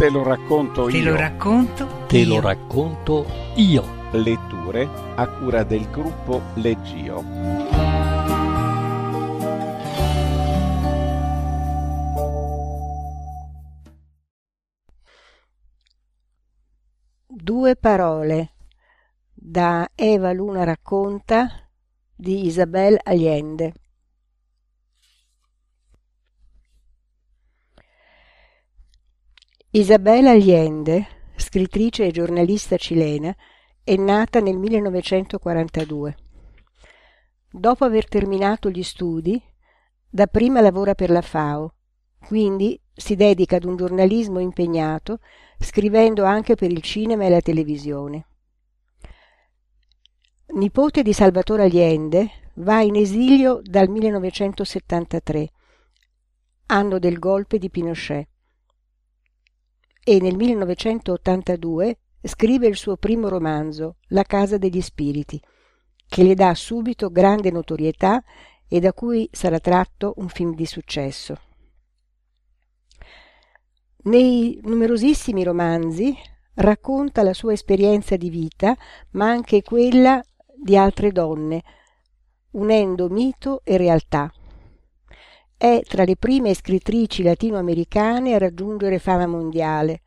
Te lo racconto Te io. lo racconto. Te io. lo racconto io. Letture a cura del gruppo Leggio. Due parole da Eva Luna racconta di Isabel Allende. Isabel Allende, scrittrice e giornalista cilena, è nata nel 1942. Dopo aver terminato gli studi, dapprima lavora per la FAO, quindi si dedica ad un giornalismo impegnato, scrivendo anche per il cinema e la televisione. Nipote di Salvatore Allende, va in esilio dal 1973, anno del golpe di Pinochet, e nel 1982 scrive il suo primo romanzo, La casa degli spiriti, che le dà subito grande notorietà e da cui sarà tratto un film di successo. Nei numerosissimi romanzi racconta la sua esperienza di vita, ma anche quella di altre donne, unendo mito e realtà. È tra le prime scrittrici latinoamericane a raggiungere fama mondiale.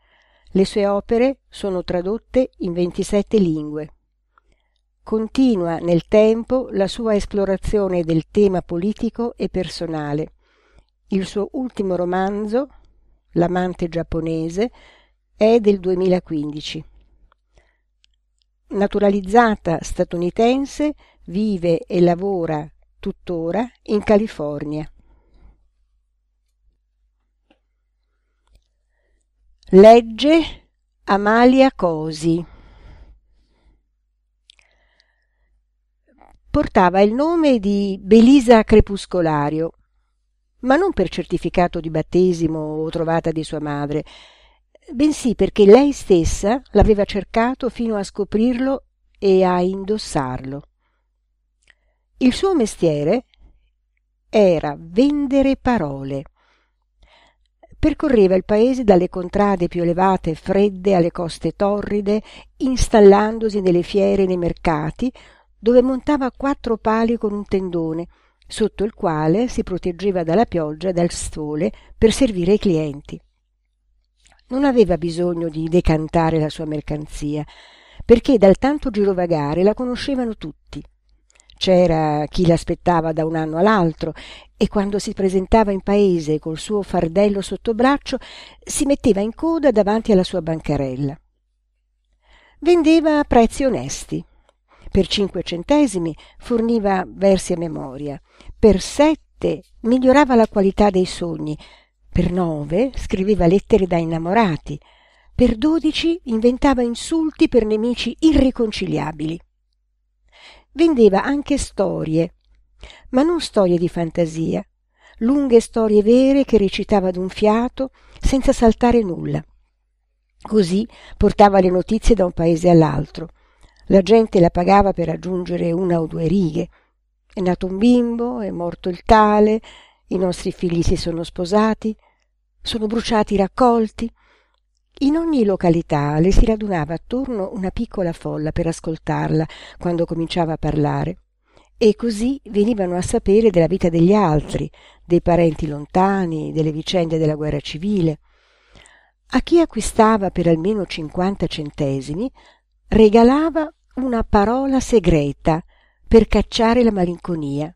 Le sue opere sono tradotte in 27 lingue. Continua nel tempo la sua esplorazione del tema politico e personale. Il suo ultimo romanzo, L'amante giapponese, è del 2015. Naturalizzata statunitense, vive e lavora tuttora in California. Legge Amalia Cosi. Portava il nome di Belisa Crepuscolario, ma non per certificato di battesimo o trovata di sua madre, bensì perché lei stessa l'aveva cercato fino a scoprirlo e a indossarlo. Il suo mestiere era vendere parole. Percorreva il paese dalle contrade più elevate e fredde alle coste torride, installandosi nelle fiere e nei mercati, dove montava quattro pali con un tendone, sotto il quale si proteggeva dalla pioggia e dal sole per servire i clienti. Non aveva bisogno di decantare la sua mercanzia, perché dal tanto girovagare la conoscevano tutti. C'era chi l'aspettava da un anno all'altro e quando si presentava in paese col suo fardello sotto braccio si metteva in coda davanti alla sua bancarella. Vendeva a prezzi onesti. Per cinque centesimi forniva versi a memoria, per sette migliorava la qualità dei sogni, per nove scriveva lettere da innamorati, per dodici inventava insulti per nemici irriconciliabili. Vendeva anche storie, ma non storie di fantasia, lunghe storie vere che recitava d'un fiato senza saltare nulla. Così portava le notizie da un paese all'altro. La gente la pagava per aggiungere una o due righe. È nato un bimbo, è morto il tale, i nostri figli si sono sposati, sono bruciati i raccolti. In ogni località le si radunava attorno una piccola folla per ascoltarla quando cominciava a parlare e così venivano a sapere della vita degli altri, dei parenti lontani, delle vicende della guerra civile. A chi acquistava per almeno cinquanta centesimi regalava una parola segreta per cacciare la malinconia.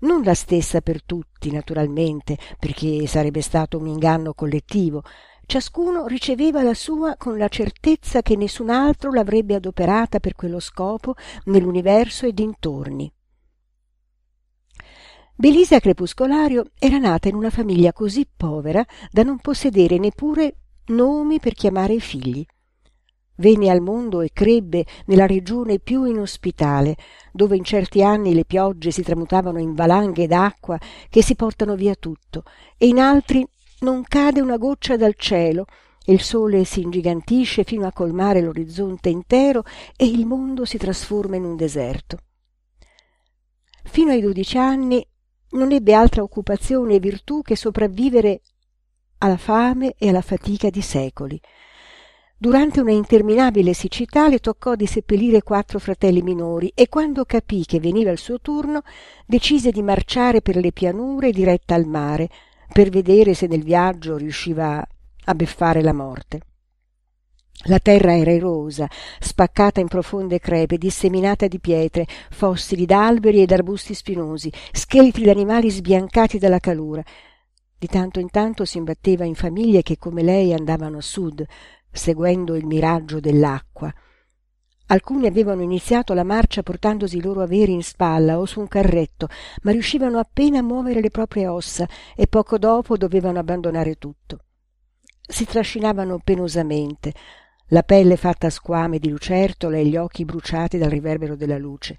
Non la stessa per tutti, naturalmente, perché sarebbe stato un inganno collettivo. Ciascuno riceveva la sua con la certezza che nessun altro l'avrebbe adoperata per quello scopo nell'universo e dintorni. Belisa Crepuscolario era nata in una famiglia così povera da non possedere neppure nomi per chiamare i figli. Venne al mondo e crebbe nella regione più inospitale, dove in certi anni le piogge si tramutavano in valanghe d'acqua che si portano via tutto, e in altri non cade una goccia dal cielo il sole si ingigantisce fino a colmare l'orizzonte intero e il mondo si trasforma in un deserto. Fino ai dodici anni non ebbe altra occupazione e virtù che sopravvivere alla fame e alla fatica di secoli. Durante una interminabile siccità le toccò di seppellire quattro fratelli minori e quando capì che veniva il suo turno decise di marciare per le pianure diretta al mare per vedere se nel viaggio riusciva a beffare la morte. La terra era erosa, spaccata in profonde crepe, disseminata di pietre, fossili d'alberi ed arbusti spinosi, scheletri d'animali sbiancati dalla calura. Di tanto in tanto si imbatteva in famiglie che come lei andavano a sud, seguendo il miraggio dell'acqua. Alcuni avevano iniziato la marcia portandosi i loro averi in spalla o su un carretto, ma riuscivano appena a muovere le proprie ossa e poco dopo dovevano abbandonare tutto. Si trascinavano penosamente, la pelle fatta a squame di lucertola e gli occhi bruciati dal riverbero della luce.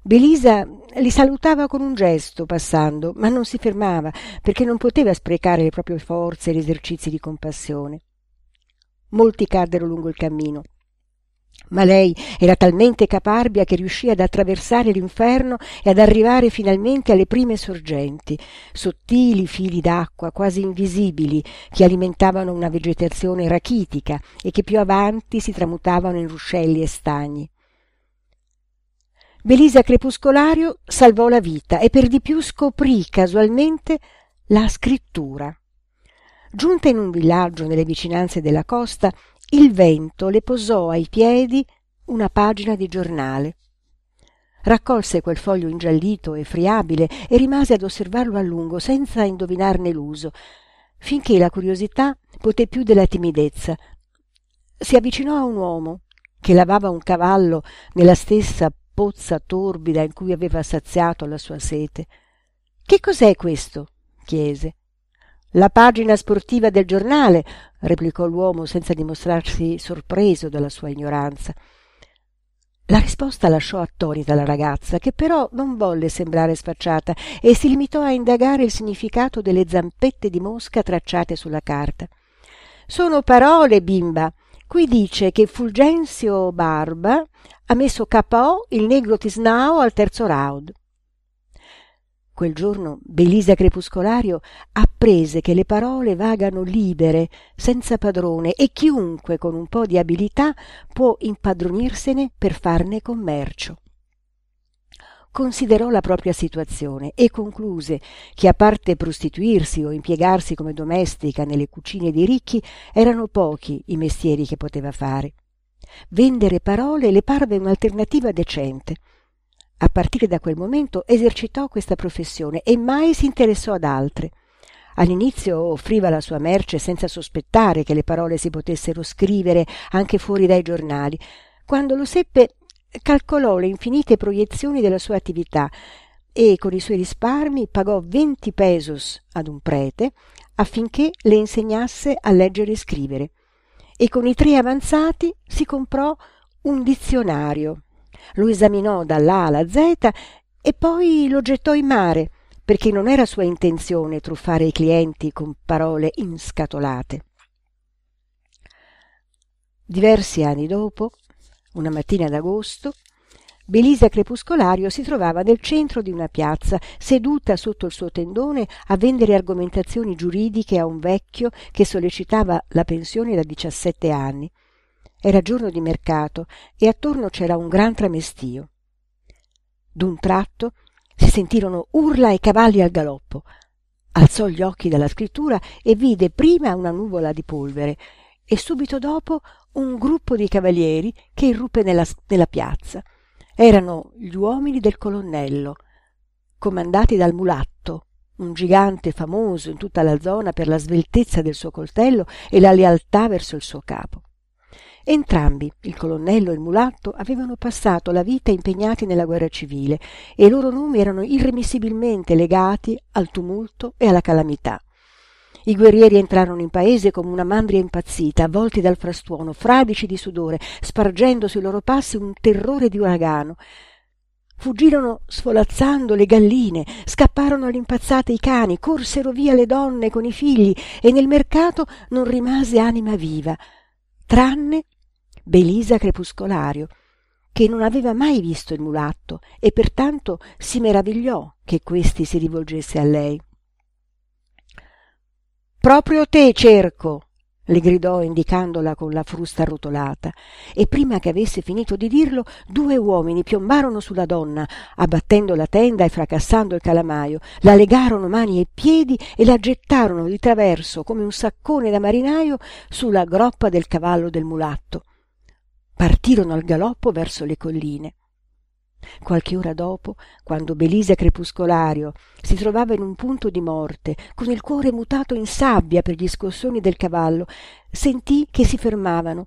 Belisa li salutava con un gesto passando, ma non si fermava perché non poteva sprecare le proprie forze e gli esercizi di compassione. Molti caddero lungo il cammino, ma lei era talmente caparbia che riuscì ad attraversare l'inferno e ad arrivare finalmente alle prime sorgenti, sottili fili d'acqua quasi invisibili che alimentavano una vegetazione rachitica e che più avanti si tramutavano in ruscelli e stagni. Belisa Crepuscolario salvò la vita e per di più scoprì casualmente la scrittura. Giunta in un villaggio nelle vicinanze della costa, il vento le posò ai piedi una pagina di giornale. Raccolse quel foglio ingiallito e friabile e rimase ad osservarlo a lungo senza indovinarne l'uso, finché la curiosità poté più della timidezza. Si avvicinò a un uomo che lavava un cavallo nella stessa pozza torbida in cui aveva saziato la sua sete. Che cos'è questo? chiese. La pagina sportiva del giornale, replicò l'uomo senza dimostrarsi sorpreso dalla sua ignoranza. La risposta lasciò attonita la ragazza, che però non volle sembrare sfacciata e si limitò a indagare il significato delle zampette di mosca tracciate sulla carta. Sono parole, bimba. Qui dice che Fulgenzio Barba ha messo KO il negro Tisnao al terzo round. Quel giorno Belisa Crepuscolario apprese che le parole vagano libere, senza padrone, e chiunque con un po' di abilità può impadronirsene per farne commercio. Considerò la propria situazione e concluse che a parte prostituirsi o impiegarsi come domestica nelle cucine dei ricchi erano pochi i mestieri che poteva fare. Vendere parole le parve un'alternativa decente a partire da quel momento esercitò questa professione e mai si interessò ad altre. All'inizio offriva la sua merce senza sospettare che le parole si potessero scrivere anche fuori dai giornali. Quando lo seppe, calcolò le infinite proiezioni della sua attività e con i suoi risparmi pagò venti pesos ad un prete affinché le insegnasse a leggere e scrivere. E con i tre avanzati si comprò un dizionario lo esaminò dall'A alla Z e poi lo gettò in mare, perché non era sua intenzione truffare i clienti con parole inscatolate. Diversi anni dopo, una mattina d'agosto, Belisa Crepuscolario si trovava nel centro di una piazza, seduta sotto il suo tendone a vendere argomentazioni giuridiche a un vecchio che sollecitava la pensione da diciassette anni era giorno di mercato e attorno c'era un gran tramestio. D'un tratto si sentirono urla e cavalli al galoppo. Alzò gli occhi dalla scrittura e vide prima una nuvola di polvere e subito dopo un gruppo di cavalieri che irruppe nella, nella piazza. Erano gli uomini del colonnello, comandati dal mulatto, un gigante famoso in tutta la zona per la sveltezza del suo coltello e la lealtà verso il suo capo. Entrambi, il colonnello e il mulatto, avevano passato la vita impegnati nella guerra civile e i loro nomi erano irremissibilmente legati al tumulto e alla calamità. I guerrieri entrarono in paese come una mandria impazzita, avvolti dal frastuono, fradici di sudore, spargendo sui loro passi un terrore di uragano. Fuggirono svolazzando le galline, scapparono all'impazzata i cani, corsero via le donne con i figli e nel mercato non rimase anima viva, tranne Belisa Crepuscolario, che non aveva mai visto il mulatto e pertanto si meravigliò che questi si rivolgesse a lei. proprio te cerco le gridò indicandola con la frusta arrotolata e prima che avesse finito di dirlo due uomini piombarono sulla donna abbattendo la tenda e fracassando il calamaio la legarono mani e piedi e la gettarono di traverso come un saccone da marinaio sulla groppa del cavallo del mulatto partirono al galoppo verso le colline. Qualche ora dopo quando belisa crepuscolario si trovava in un punto di morte con il cuore mutato in sabbia per gli scossoni del cavallo sentì che si fermavano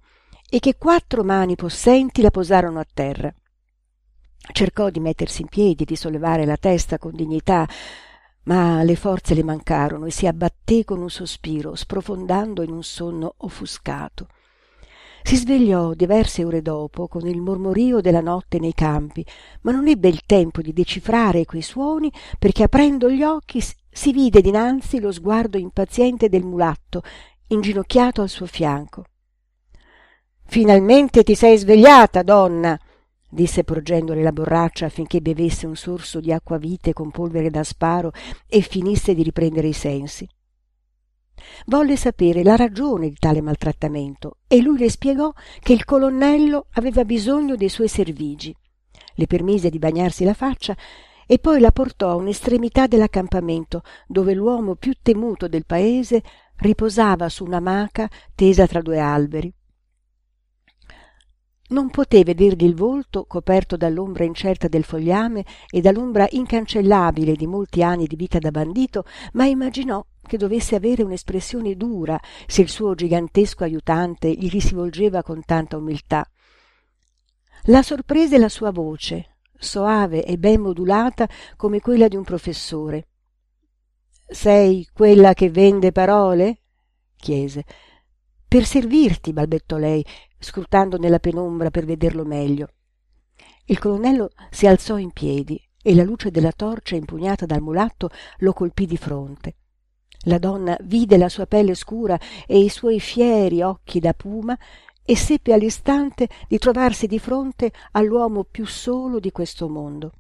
e che quattro mani possenti la posarono a terra. Cercò di mettersi in piedi di sollevare la testa con dignità ma le forze le mancarono e si abbatté con un sospiro sprofondando in un sonno offuscato si svegliò diverse ore dopo con il mormorio della notte nei campi ma non ebbe il tempo di decifrare quei suoni perché aprendo gli occhi si vide dinanzi lo sguardo impaziente del mulatto inginocchiato al suo fianco. Finalmente ti sei svegliata donna disse porgendole la borraccia affinché bevesse un sorso di acquavite con polvere da sparo e finisse di riprendere i sensi volle sapere la ragione di tale maltrattamento e lui le spiegò che il colonnello aveva bisogno dei suoi servigi. Le permise di bagnarsi la faccia e poi la portò a un'estremità dell'accampamento dove l'uomo più temuto del paese riposava su un'amaca tesa tra due alberi non poté vedergli il volto coperto dall'ombra incerta del fogliame e dall'ombra incancellabile di molti anni di vita da bandito ma immaginò che dovesse avere un'espressione dura se il suo gigantesco aiutante gli rivolgeva con tanta umiltà. La sorprese la sua voce soave e ben modulata come quella di un professore. Sei quella che vende parole? chiese per servirti balbettò lei scrutando nella penombra per vederlo meglio. Il colonnello si alzò in piedi e la luce della torcia impugnata dal mulatto lo colpì di fronte. La donna vide la sua pelle scura e i suoi fieri occhi da puma e seppe all'istante di trovarsi di fronte all'uomo più solo di questo mondo.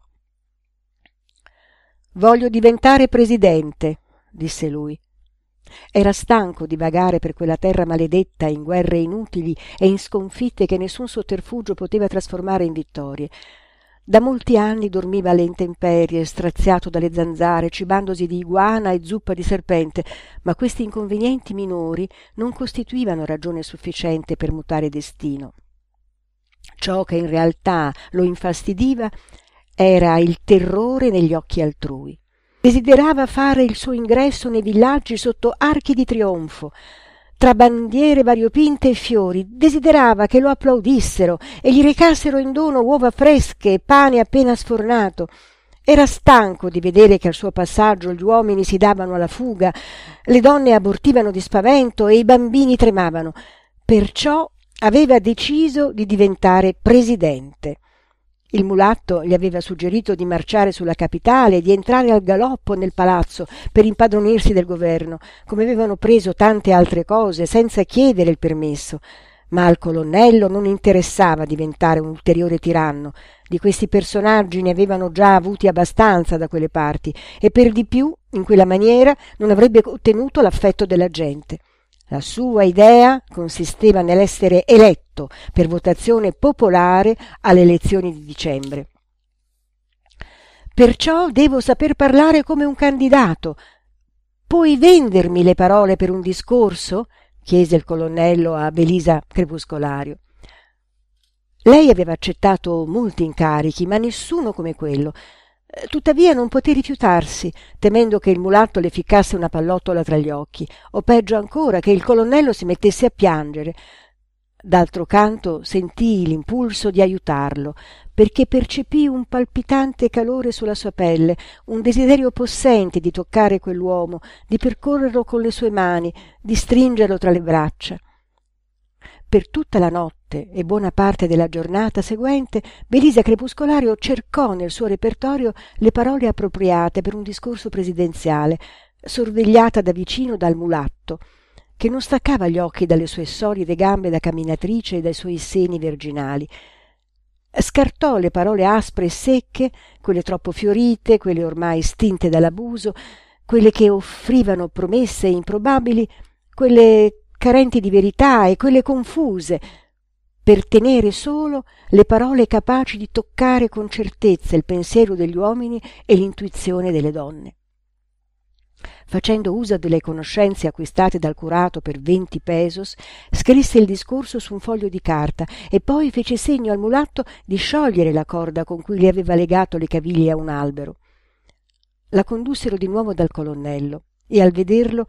Voglio diventare presidente disse lui era stanco di vagare per quella terra maledetta in guerre inutili e in sconfitte che nessun sotterfugio poteva trasformare in vittorie. Da molti anni dormiva alle intemperie straziato dalle zanzare cibandosi di iguana e zuppa di serpente ma questi inconvenienti minori non costituivano ragione sufficiente per mutare destino. Ciò che in realtà lo infastidiva era il terrore negli occhi altrui desiderava fare il suo ingresso nei villaggi sotto archi di trionfo tra bandiere variopinte e fiori. Desiderava che lo applaudissero e gli recassero in dono uova fresche e pane appena sfornato. Era stanco di vedere che al suo passaggio gli uomini si davano alla fuga le donne abortivano di spavento e i bambini tremavano. Perciò aveva deciso di diventare presidente il mulatto gli aveva suggerito di marciare sulla capitale e di entrare al galoppo nel palazzo per impadronirsi del governo come avevano preso tante altre cose senza chiedere il permesso. Ma al colonnello non interessava diventare un ulteriore tiranno. Di questi personaggi ne avevano già avuti abbastanza da quelle parti e per di più in quella maniera non avrebbe ottenuto l'affetto della gente la sua idea consisteva nell'essere eletto per votazione popolare alle elezioni di dicembre. Perciò devo saper parlare come un candidato. Puoi vendermi le parole per un discorso? chiese il colonnello a belisa crepuscolario. Lei aveva accettato molti incarichi ma nessuno come quello tuttavia non poté rifiutarsi temendo che il mulatto le ficcasse una pallottola tra gli occhi o peggio ancora che il colonnello si mettesse a piangere. D'altro canto sentii l'impulso di aiutarlo perché percepii un palpitante calore sulla sua pelle un desiderio possente di toccare quell'uomo di percorrerlo con le sue mani di stringerlo tra le braccia. Per tutta la notte e buona parte della giornata seguente belisa crepuscolario cercò nel suo repertorio le parole appropriate per un discorso presidenziale sorvegliata da vicino dal mulatto che non staccava gli occhi dalle sue solide gambe da camminatrice e dai suoi seni virginali scartò le parole aspre e secche quelle troppo fiorite quelle ormai stinte dall'abuso quelle che offrivano promesse improbabili, quelle carenti di verità e quelle confuse, per tenere solo le parole capaci di toccare con certezza il pensiero degli uomini e l'intuizione delle donne. Facendo uso delle conoscenze acquistate dal curato per venti pesos, scrisse il discorso su un foglio di carta e poi fece segno al mulatto di sciogliere la corda con cui gli aveva legato le caviglie a un albero. La condussero di nuovo dal colonnello e al vederlo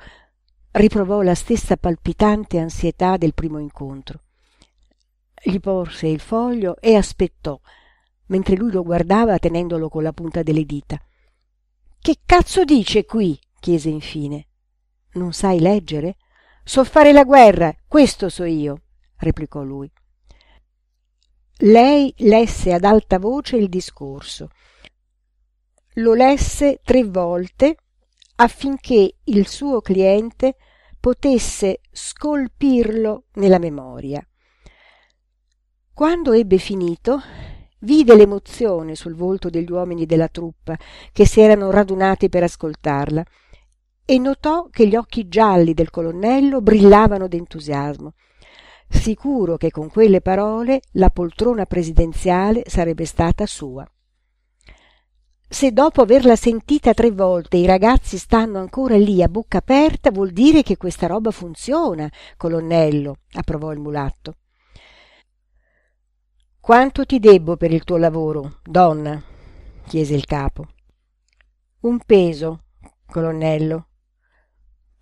riprovò la stessa palpitante ansietà del primo incontro gli porse il foglio e aspettò mentre lui lo guardava tenendolo con la punta delle dita. Che cazzo dice qui? chiese infine. Non sai leggere? So fare la guerra questo so io replicò lui. Lei lesse ad alta voce il discorso. Lo lesse tre volte affinché il suo cliente potesse scolpirlo nella memoria quando ebbe finito vide l'emozione sul volto degli uomini della truppa che si erano radunati per ascoltarla e notò che gli occhi gialli del colonnello brillavano d'entusiasmo. Sicuro che con quelle parole la poltrona presidenziale sarebbe stata sua. Se dopo averla sentita tre volte i ragazzi stanno ancora lì a bocca aperta vuol dire che questa roba funziona colonnello approvò il mulatto quanto ti debbo per il tuo lavoro donna? chiese il capo. Un peso colonnello.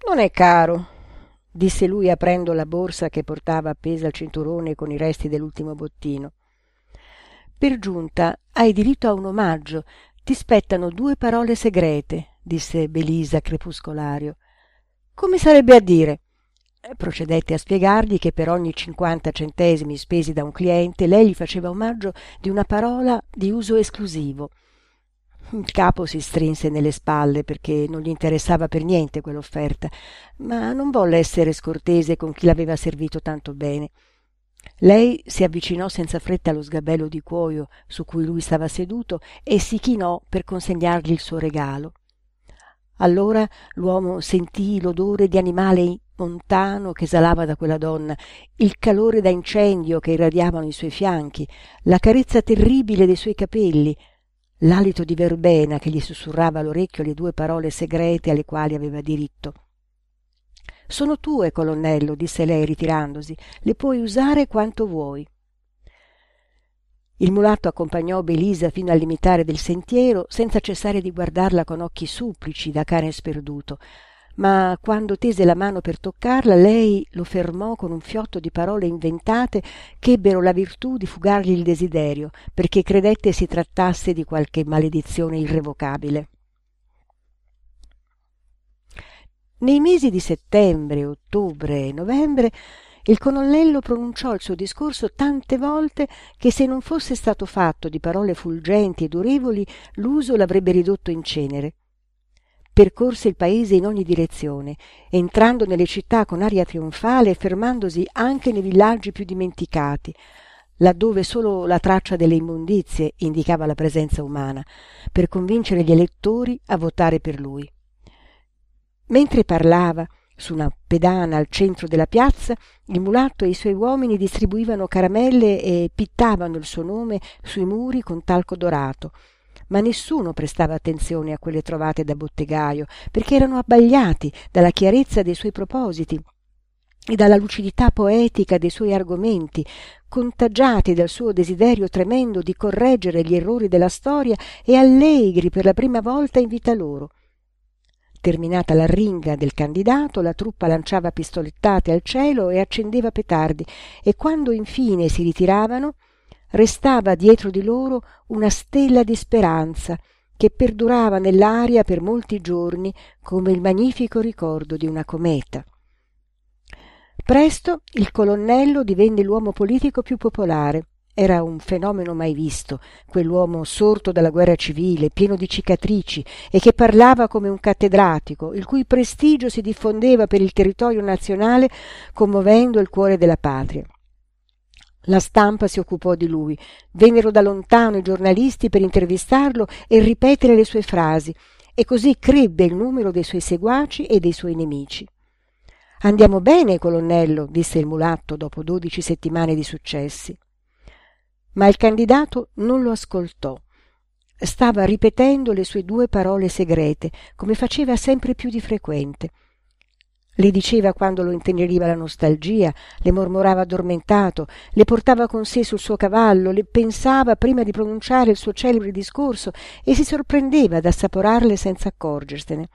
Non è caro disse lui aprendo la borsa che portava appesa al cinturone con i resti dell'ultimo bottino. Per giunta hai diritto a un omaggio. Ti spettano due parole segrete disse belisa crepuscolario. Come sarebbe a dire procedette a spiegargli che per ogni cinquanta centesimi spesi da un cliente lei gli faceva omaggio di una parola di uso esclusivo. Il capo si strinse nelle spalle perché non gli interessava per niente quell'offerta ma non volle essere scortese con chi l'aveva servito tanto bene. Lei si avvicinò senza fretta allo sgabello di cuoio su cui lui stava seduto e si chinò per consegnargli il suo regalo. Allora l'uomo sentì l'odore di animale montano che esalava da quella donna il calore da incendio che irradiavano i suoi fianchi la carezza terribile dei suoi capelli l'alito di verbena che gli sussurrava all'orecchio le due parole segrete alle quali aveva diritto. Sono tue colonnello disse lei ritirandosi le puoi usare quanto vuoi il mulatto accompagnò belisa fino al limitare del sentiero senza cessare di guardarla con occhi supplici da cane sperduto ma quando tese la mano per toccarla lei lo fermò con un fiotto di parole inventate che ebbero la virtù di fugargli il desiderio perché credette si trattasse di qualche maledizione irrevocabile. Nei mesi di settembre ottobre e novembre il colonnello pronunciò il suo discorso tante volte che se non fosse stato fatto di parole fulgenti e durevoli l'uso l'avrebbe ridotto in cenere percorse il paese in ogni direzione entrando nelle città con aria trionfale e fermandosi anche nei villaggi più dimenticati laddove solo la traccia delle immondizie indicava la presenza umana per convincere gli elettori a votare per lui. Mentre parlava su una pedana al centro della piazza il mulatto e i suoi uomini distribuivano caramelle e pittavano il suo nome sui muri con talco dorato ma nessuno prestava attenzione a quelle trovate da bottegajo perché erano abbagliati dalla chiarezza dei suoi propositi e dalla lucidità poetica dei suoi argomenti contagiati dal suo desiderio tremendo di correggere gli errori della storia e allegri per la prima volta in vita loro. Terminata la ringa del candidato la truppa lanciava pistolettate al cielo e accendeva petardi e quando infine si ritiravano restava dietro di loro una stella di speranza che perdurava nell'aria per molti giorni come il magnifico ricordo di una cometa. Presto il colonnello divenne l'uomo politico più popolare. Era un fenomeno mai visto quell'uomo sorto dalla guerra civile pieno di cicatrici e che parlava come un cattedratico il cui prestigio si diffondeva per il territorio nazionale commovendo il cuore della patria la stampa si occupò di lui vennero da lontano i giornalisti per intervistarlo e ripetere le sue frasi e così crebbe il numero dei suoi seguaci e dei suoi nemici. Andiamo bene, colonnello, disse il mulatto dopo dodici settimane di successi. Ma il candidato non lo ascoltò. Stava ripetendo le sue due parole segrete, come faceva sempre più di frequente. Le diceva quando lo inteneriva la nostalgia, le mormorava addormentato, le portava con sé sul suo cavallo, le pensava prima di pronunciare il suo celebre discorso e si sorprendeva ad assaporarle senza accorgersene.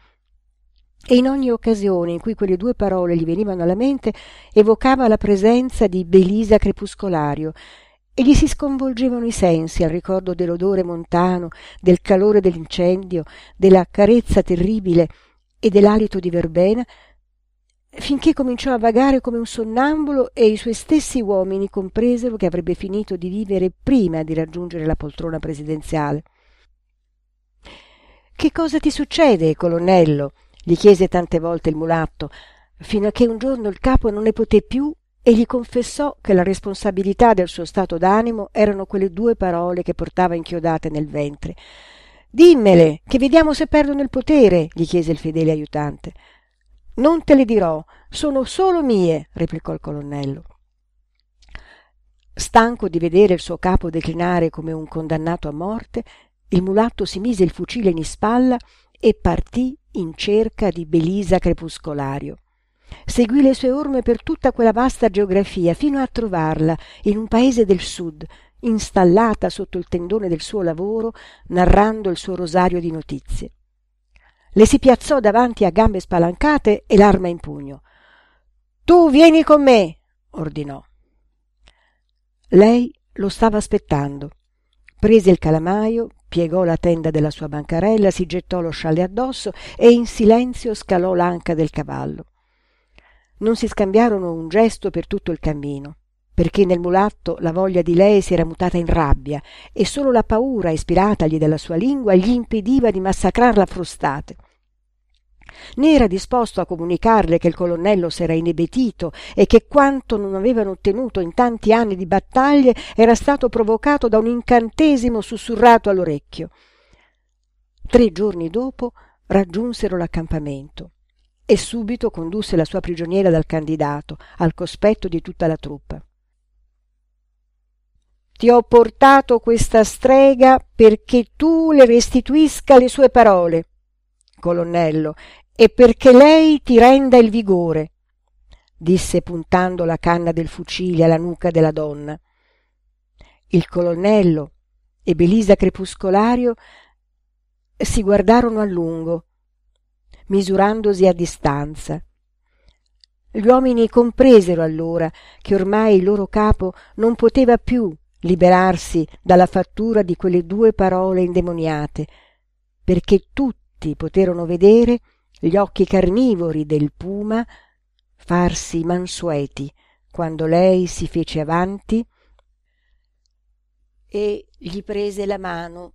E in ogni occasione in cui quelle due parole gli venivano alla mente evocava la presenza di Belisa Crepuscolario, e gli si sconvolgevano i sensi al ricordo dell'odore montano, del calore dell'incendio, della carezza terribile e dell'alito di verbena, finché cominciò a vagare come un sonnambulo e i suoi stessi uomini compresero che avrebbe finito di vivere prima di raggiungere la poltrona presidenziale. Che cosa ti succede, colonnello? gli chiese tante volte il mulatto, fino a che un giorno il capo non ne poté più e gli confessò che la responsabilità del suo stato d'animo erano quelle due parole che portava inchiodate nel ventre. Dimmele, che vediamo se perdono il potere, gli chiese il fedele aiutante. Non te le dirò, sono solo mie, replicò il colonnello. Stanco di vedere il suo capo declinare come un condannato a morte, il mulatto si mise il fucile in ispalla e partì in cerca di Belisa Crepuscolario. Seguì le sue orme per tutta quella vasta geografia fino a trovarla in un paese del sud, installata sotto il tendone del suo lavoro, narrando il suo rosario di notizie. Le si piazzò davanti a gambe spalancate e l'arma in pugno. Tu vieni con me, ordinò. Lei lo stava aspettando. Prese il calamaio, piegò la tenda della sua bancarella, si gettò lo scialle addosso e in silenzio scalò l'anca del cavallo. Non si scambiarono un gesto per tutto il cammino perché nel mulatto la voglia di lei si era mutata in rabbia e solo la paura ispiratagli dalla sua lingua gli impediva di massacrarla a frustate. Né era disposto a comunicarle che il colonnello s'era inebetito e che quanto non avevano ottenuto in tanti anni di battaglie era stato provocato da un incantesimo sussurrato all'orecchio. Tre giorni dopo raggiunsero l'accampamento e subito condusse la sua prigioniera dal candidato al cospetto di tutta la truppa ti ho portato questa strega perché tu le restituisca le sue parole, colonnello, e perché lei ti renda il vigore, disse puntando la canna del fucile alla nuca della donna. Il colonnello e Belisa Crepuscolario si guardarono a lungo, misurandosi a distanza. Gli uomini compresero allora che ormai il loro capo non poteva più liberarsi dalla fattura di quelle due parole indemoniate, perché tutti poterono vedere gli occhi carnivori del puma farsi mansueti quando lei si fece avanti e gli prese la mano